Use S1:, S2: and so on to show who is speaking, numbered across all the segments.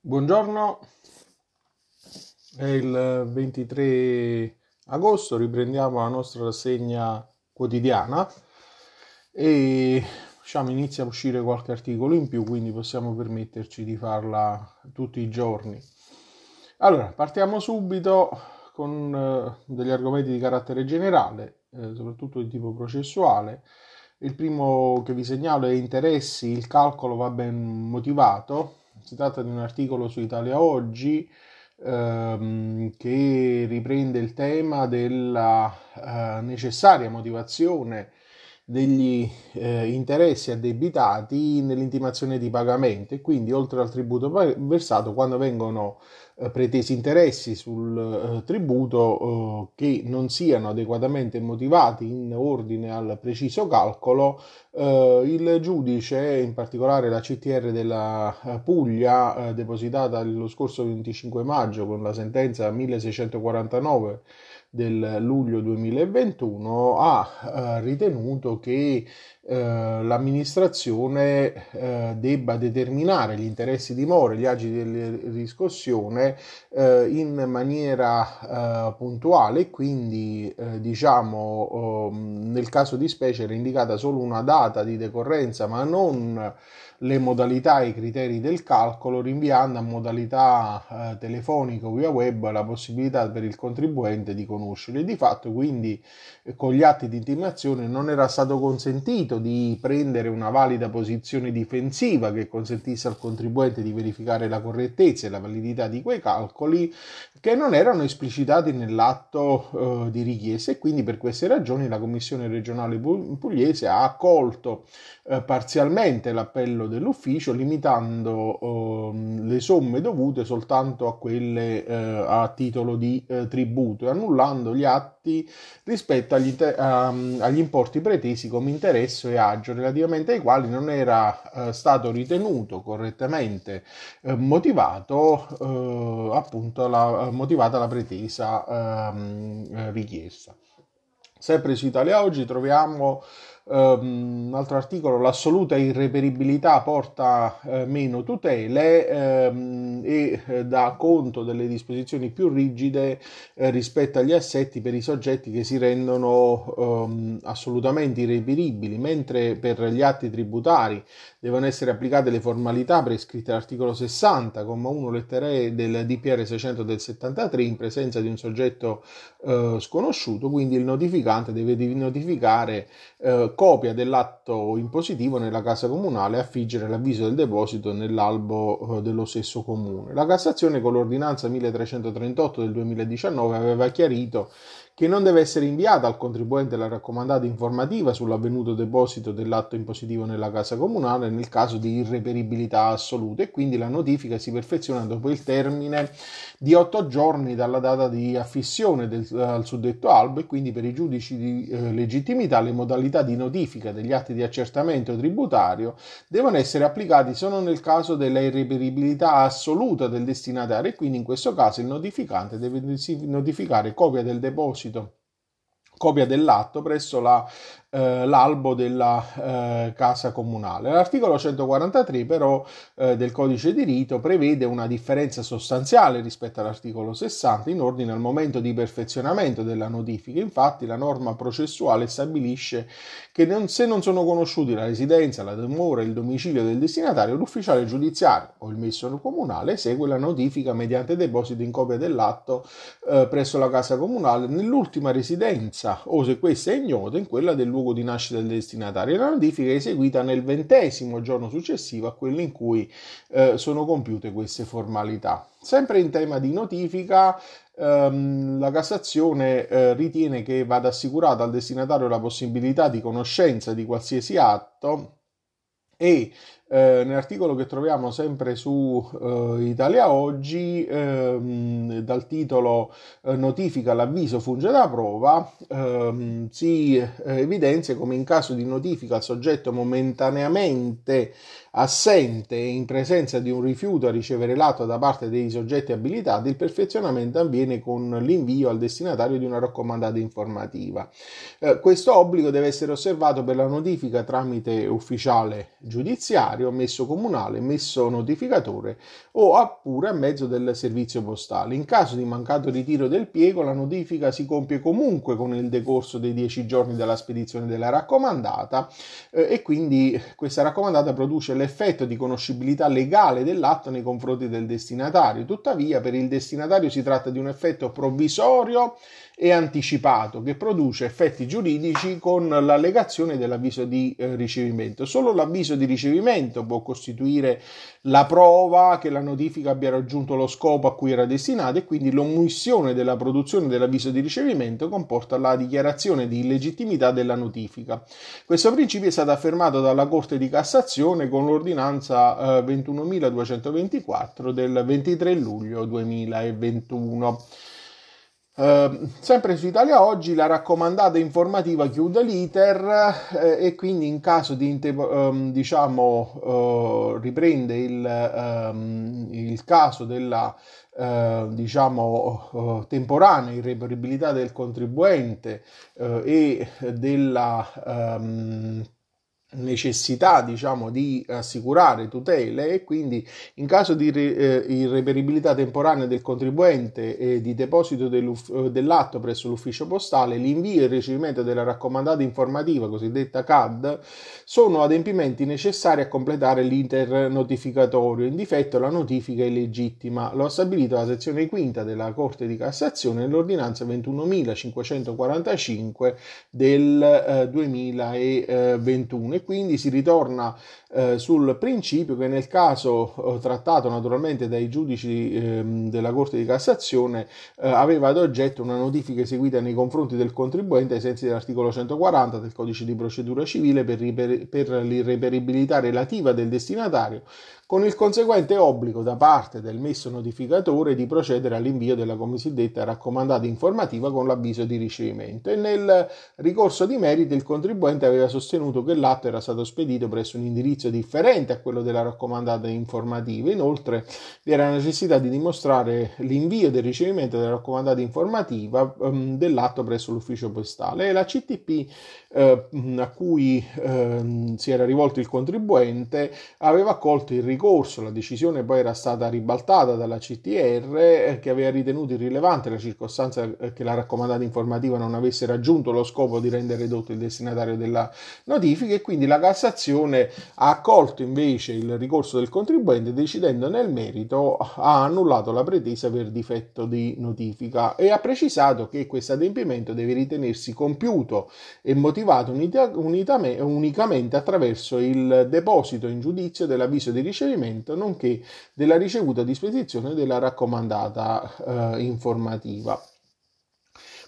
S1: Buongiorno, è il 23 agosto, riprendiamo la nostra rassegna quotidiana e diciamo, inizia a uscire qualche articolo in più, quindi possiamo permetterci di farla tutti i giorni. Allora, partiamo subito con eh, degli argomenti di carattere generale, eh, soprattutto di tipo processuale. Il primo che vi segnalo è interessi, il calcolo va ben motivato, si tratta di un articolo su Italia Oggi ehm, che riprende il tema della eh, necessaria motivazione degli eh, interessi addebitati nell'intimazione di pagamento. E quindi oltre al tributo versato quando vengono eh, pretesi interessi sul eh, tributo eh, che non siano adeguatamente motivati in ordine al preciso calcolo, il giudice, in particolare la CTR della Puglia, depositata lo scorso 25 maggio con la sentenza 1649 del luglio 2021 ha eh, ritenuto che eh, l'amministrazione eh, debba determinare gli interessi di more, gli agi di riscossione eh, in maniera eh, puntuale e quindi eh, diciamo nel caso di specie era indicata solo una data di decorrenza ma non le modalità e i criteri del calcolo, rinviando a modalità telefonica o via web la possibilità per il contribuente di conoscerli. Di fatto, quindi, con gli atti di intimazione non era stato consentito di prendere una valida posizione difensiva che consentisse al contribuente di verificare la correttezza e la validità di quei calcoli che non erano esplicitati nell'atto eh, di richiesta. E quindi per queste ragioni la Commissione regionale pugliese ha accolto eh, parzialmente l'appello dell'ufficio limitando eh, le somme dovute soltanto a quelle eh, a titolo di eh, tributo e annullando gli atti rispetto agli, um, agli, importi pretesi come interesso e agio relativamente ai quali non era eh, stato ritenuto correttamente motivato appunto la motivata la pretesa ehm, richiesta. Sempre su Italia Oggi troviamo un altro articolo, l'assoluta irreperibilità porta eh, meno tutele ehm, e eh, dà conto delle disposizioni più rigide eh, rispetto agli assetti per i soggetti che si rendono ehm, assolutamente irreperibili, mentre per gli atti tributari devono essere applicate le formalità prescritte all'articolo 60, 1 lettera E del DPR 600 del 73 in presenza di un soggetto sconosciuto, quindi il notificante deve notificare copia dell'atto impositivo nella casa comunale e affiggere l'avviso del deposito nell'albo eh, dello stesso comune. La Cassazione con l'ordinanza 1338 del 2019 aveva chiarito che non deve essere inviata al contribuente la raccomandata informativa sull'avvenuto deposito dell'atto impositivo nella casa comunale nel caso di irreperibilità assoluta e quindi la notifica si perfeziona dopo il termine di otto giorni dalla data di affissione del, al suddetto albo e quindi per i giudici di eh, legittimità le modalità di notifica degli atti di accertamento tributario devono essere applicati solo nel caso della irreperibilità assoluta del destinatario e quindi in questo caso il notificante deve notificare copia del deposito copia dell'atto presso la eh, l'albo della eh, casa comunale. L'articolo 143 però eh, del codice di rito prevede una differenza sostanziale rispetto all'articolo 60 in ordine al momento di perfezionamento della notifica. Infatti la norma processuale stabilisce che non, se non sono conosciuti la residenza, la dimora e il domicilio del destinatario, l'ufficiale giudiziario o il messo comunale esegue la notifica mediante deposito in copia dell'atto eh, presso la casa comunale nell'ultima residenza o se questa è ignota in quella del luogo di nascita del destinatario. La notifica è eseguita nel ventesimo giorno successivo a quello in cui eh, sono compiute queste formalità. Sempre in tema di notifica, ehm, la Cassazione eh, ritiene che vada assicurata al destinatario la possibilità di conoscenza di qualsiasi atto e eh, nell'articolo che troviamo sempre su eh, Italia Oggi, ehm, dal titolo eh, Notifica l'avviso funge da prova, ehm, si eh, evidenzia come in caso di notifica al soggetto momentaneamente assente in presenza di un rifiuto a ricevere l'atto da parte dei soggetti abilitati, il perfezionamento avviene con l'invio al destinatario di una raccomandata informativa. Eh, questo obbligo deve essere osservato per la notifica tramite ufficiale giudiziario destinatario, messo comunale, messo notificatore o oppure a mezzo del servizio postale. In caso di mancato ritiro del piego, la notifica si compie comunque con il decorso dei 10 giorni dalla spedizione della raccomandata eh, e quindi questa raccomandata produce l'effetto di conoscibilità legale dell'atto nei confronti del destinatario. Tuttavia, per il destinatario si tratta di un effetto provvisorio e anticipato che produce effetti giuridici con l'allegazione dell'avviso di eh, ricevimento. Solo l'avviso di ricevimento può costituire la prova che la notifica abbia raggiunto lo scopo a cui era destinata e quindi l'omissione della produzione dell'avviso di ricevimento comporta la dichiarazione di illegittimità della notifica. Questo principio è stato affermato dalla Corte di Cassazione con l'ordinanza eh, 21.224 del 23 luglio 2021. Uh, sempre su Italia Oggi la raccomandata informativa chiude l'iter eh, e quindi in caso di um, diciamo uh, riprende il, um, il, caso della uh, diciamo temporanea irreperibilità del contribuente e della um, necessità diciamo di assicurare tutele e quindi in caso di eh, irreperibilità temporanea del contribuente e di deposito eh, dell'atto presso l'ufficio postale l'invio e il ricevimento della raccomandata informativa cosiddetta CAD sono adempimenti necessari a completare l'iter notificatorio. In difetto la notifica è legittima. Lo ha stabilito la sezione quinta della Corte di Cassazione nell'ordinanza 21.545 del eh, 2021 e quindi si ritorna eh, sul principio che nel caso eh, trattato naturalmente dai giudici eh, della Corte di Cassazione eh, aveva ad oggetto una notifica eseguita nei confronti del contribuente ai sensi dell'articolo 140 del Codice di procedura civile per, per l'irreperibilità relativa del destinatario con il conseguente obbligo da parte del messo notificatore di procedere all'invio della cosiddetta raccomandata informativa con l'avviso di ricevimento e nel ricorso di merito il contribuente aveva sostenuto che l'atto era stato spedito presso un indirizzo differente a quello della raccomandata informativa. Inoltre vi era necessità di dimostrare l'invio del ricevimento della raccomandata informativa um, dell'atto presso l'ufficio postale e la CTP eh, a cui eh, si era rivolto il contribuente aveva accolto il ricorso, la decisione poi era stata ribaltata dalla CTR eh, che aveva ritenuto irrilevante la circostanza eh, che la raccomandata informativa non avesse raggiunto lo scopo di rendere ridotto il destinatario della notifica e quindi la Cassazione ha accolto invece il ricorso del contribuente decidendo nel merito ha annullato la pretesa per difetto di notifica e ha precisato che questo adempimento deve ritenersi compiuto e motivato unicamente attraverso il deposito in giudizio dell'avviso di ricevimento, nonché della ricevuta disposizione della raccomandata eh, informativa.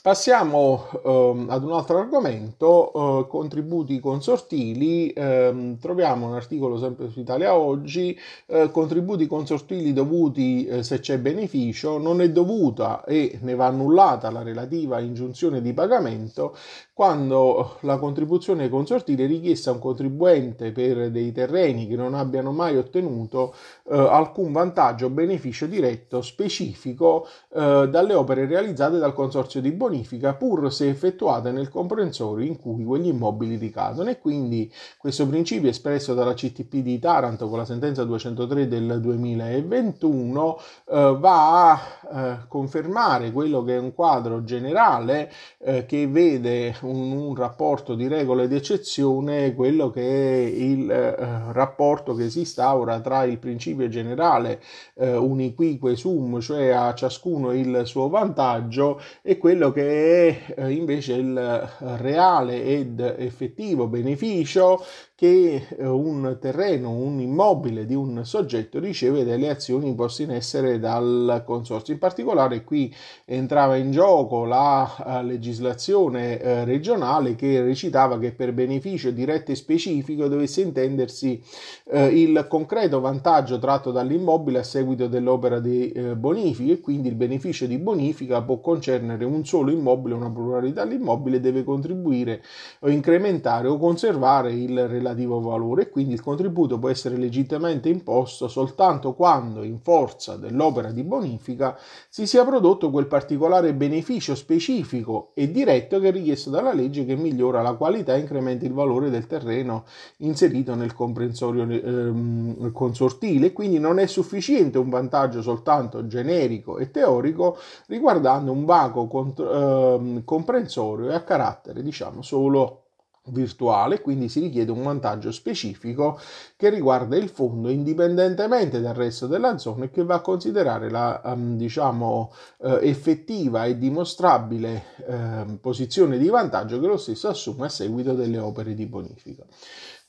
S1: Passiamo eh, ad un altro argomento, eh, contributi consortili. Eh, troviamo un articolo sempre su Italia Oggi, eh, contributi consortili dovuti eh, se c'è beneficio, non è dovuta e ne va annullata la relativa ingiunzione di pagamento quando la contribuzione consortile è richiesta a un contribuente per dei terreni che non abbiano mai ottenuto eh, alcun vantaggio o beneficio diretto specifico eh, dalle opere realizzate dal consorzio di bonifica pur se effettuate nel comprensorio in cui quegli immobili ricadono. E quindi questo principio espresso dalla CTP di Taranto con la sentenza 203 del 2021 eh, va a eh, confermare quello che è un quadro generale eh, che vede un, un, rapporto di regole ed eccezione quello che è il eh, rapporto che si instaura tra il principio generale eh, uniquique sum, cioè a ciascuno il suo vantaggio, e quello che è eh, invece il reale ed effettivo beneficio che eh, un terreno, un immobile di un soggetto riceve dalle azioni poste in essere dal consorzio. In particolare qui entrava in gioco la eh, legislazione eh, regionale che recitava che per beneficio diretto e specifico dovesse intendersi il concreto vantaggio tratto dall'immobile a seguito dell'opera di bonifica e quindi il beneficio di bonifica può concernere un solo solo immobile una pluralità dell'immobile deve contribuire o incrementare o conservare il relativo valore. E quindi il contributo può essere legittimamente imposto soltanto quando in forza dell'opera di bonifica si sia prodotto quel particolare beneficio specifico e diretto che è richiesto dalla legge che migliora la qualità e incrementa il valore del terreno inserito nel comprensorio ehm, consortile, quindi non è sufficiente un vantaggio soltanto generico e teorico riguardando un vago cont- ehm, comprensorio e a carattere diciamo solo virtuale, quindi si richiede un vantaggio specifico che riguarda il fondo indipendentemente dal resto della zona e che va a considerare la um, diciamo uh, effettiva e dimostrabile uh, posizione di vantaggio che lo stesso assume a seguito delle opere di bonifica.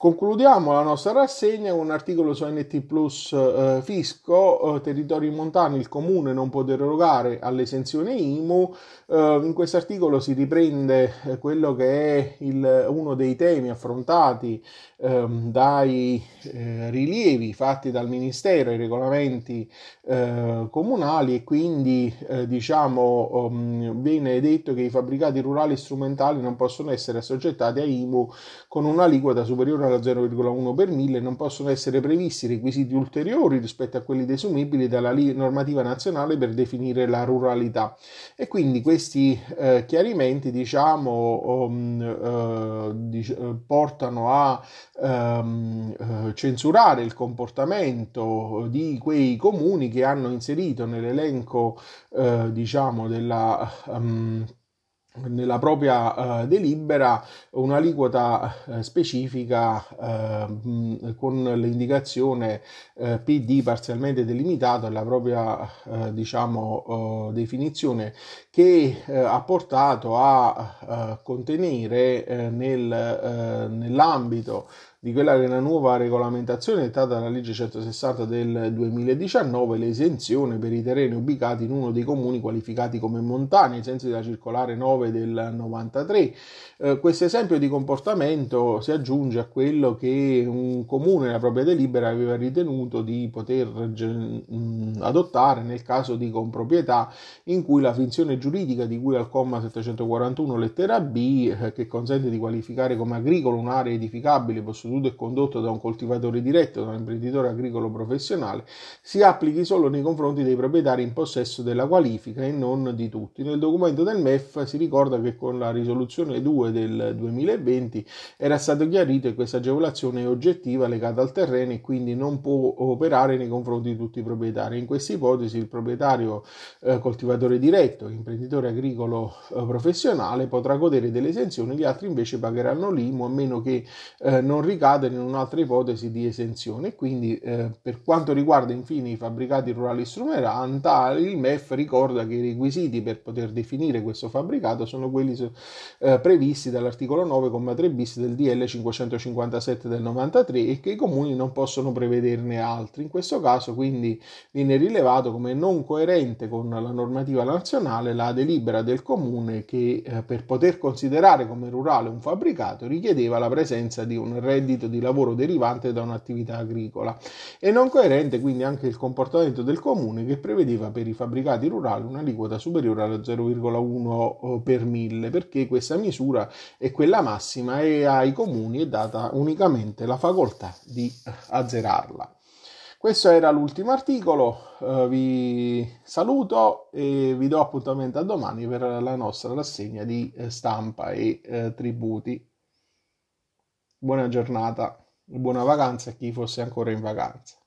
S1: Concludiamo la nostra rassegna con un articolo su NT Plus eh, Fisco, eh, territori montani, il comune non può derogare all'esenzione IMU. Eh, in questo articolo si riprende eh, quello che è il, uno dei temi affrontati ehm, dai eh, rilievi fatti dal Ministero ai regolamenti eh, comunali e quindi diciamo um, viene detto che i fabbricati rurali strumentali non possono essere assoggettati a IMU con un'aliquota superiore alla 0,1 per 1000 non possono essere previsti requisiti ulteriori rispetto a quelli desumibili dalla normativa nazionale per definire la ruralità. E quindi questi eh, chiarimenti diciamo um, uh, dic- eh, portano a um, uh, censurare il comportamento di quei comuni che hanno inserito nell'elenco uh, diciamo della um, nella propria uh, delibera un'aliquota uh, specifica uh, con l'indicazione PD parzialmente delimitato alla propria diciamo definizione che ha portato a contenere nel, nell'ambito di quella che è la nuova regolamentazione dettata dalla legge 160 del 2019, l'esenzione per i terreni ubicati in uno dei comuni qualificati come montani, ai sensi della circolare 9 del 93. Eh, questo esempio di comportamento si aggiunge a quello che un comune nella propria delibera aveva ritenuto di poter adottare nel caso di comproprietà in cui la finzione giuridica di cui al comma 741 lettera B, eh, che consente di qualificare come agricolo un'area edificabile posseduta posseduto e condotto da un coltivatore diretto, da un imprenditore agricolo professionale, si applichi solo nei confronti dei proprietari in possesso della qualifica e non di tutti. Nel documento del MEF si ricorda che con la risoluzione 2 del 2020 era stato chiarito che questa agevolazione è oggettiva legata al terreno e quindi non può operare nei confronti di tutti i proprietari. In questa ipotesi il proprietario eh, coltivatore diretto, imprenditore agricolo eh, professionale potrà godere delle esenzioni, gli altri invece pagheranno l'IMU a meno che eh, non ricordino ricadere in un'altra ipotesi di esenzione. Quindi, eh, per quanto riguarda infine i fabbricati rurali strumentali, il MEF ricorda che i requisiti per poter definire questo fabbricato sono quelli eh, previsti dall'articolo 9,3 bis del DL 557 del 93 e che i comuni non possono prevederne altri. In questo caso, quindi, viene rilevato come non coerente con la normativa nazionale la delibera del comune che eh, per poter considerare come rurale un fabbricato richiedeva la presenza di un reddito reddito di lavoro derivante da un'attività agricola e non coerente quindi anche il comportamento del comune che prevedeva per i fabbricati rurali un'aliquota superiore allo 0,1 per mille perché questa misura è quella massima e ai comuni è data unicamente la facoltà di azzerarla. Questo era l'ultimo articolo, uh, vi saluto e vi do appuntamento a domani per la nostra rassegna di eh, stampa e uh, tributi buona giornata, buona vacanza a chi fosse ancora in vacanza.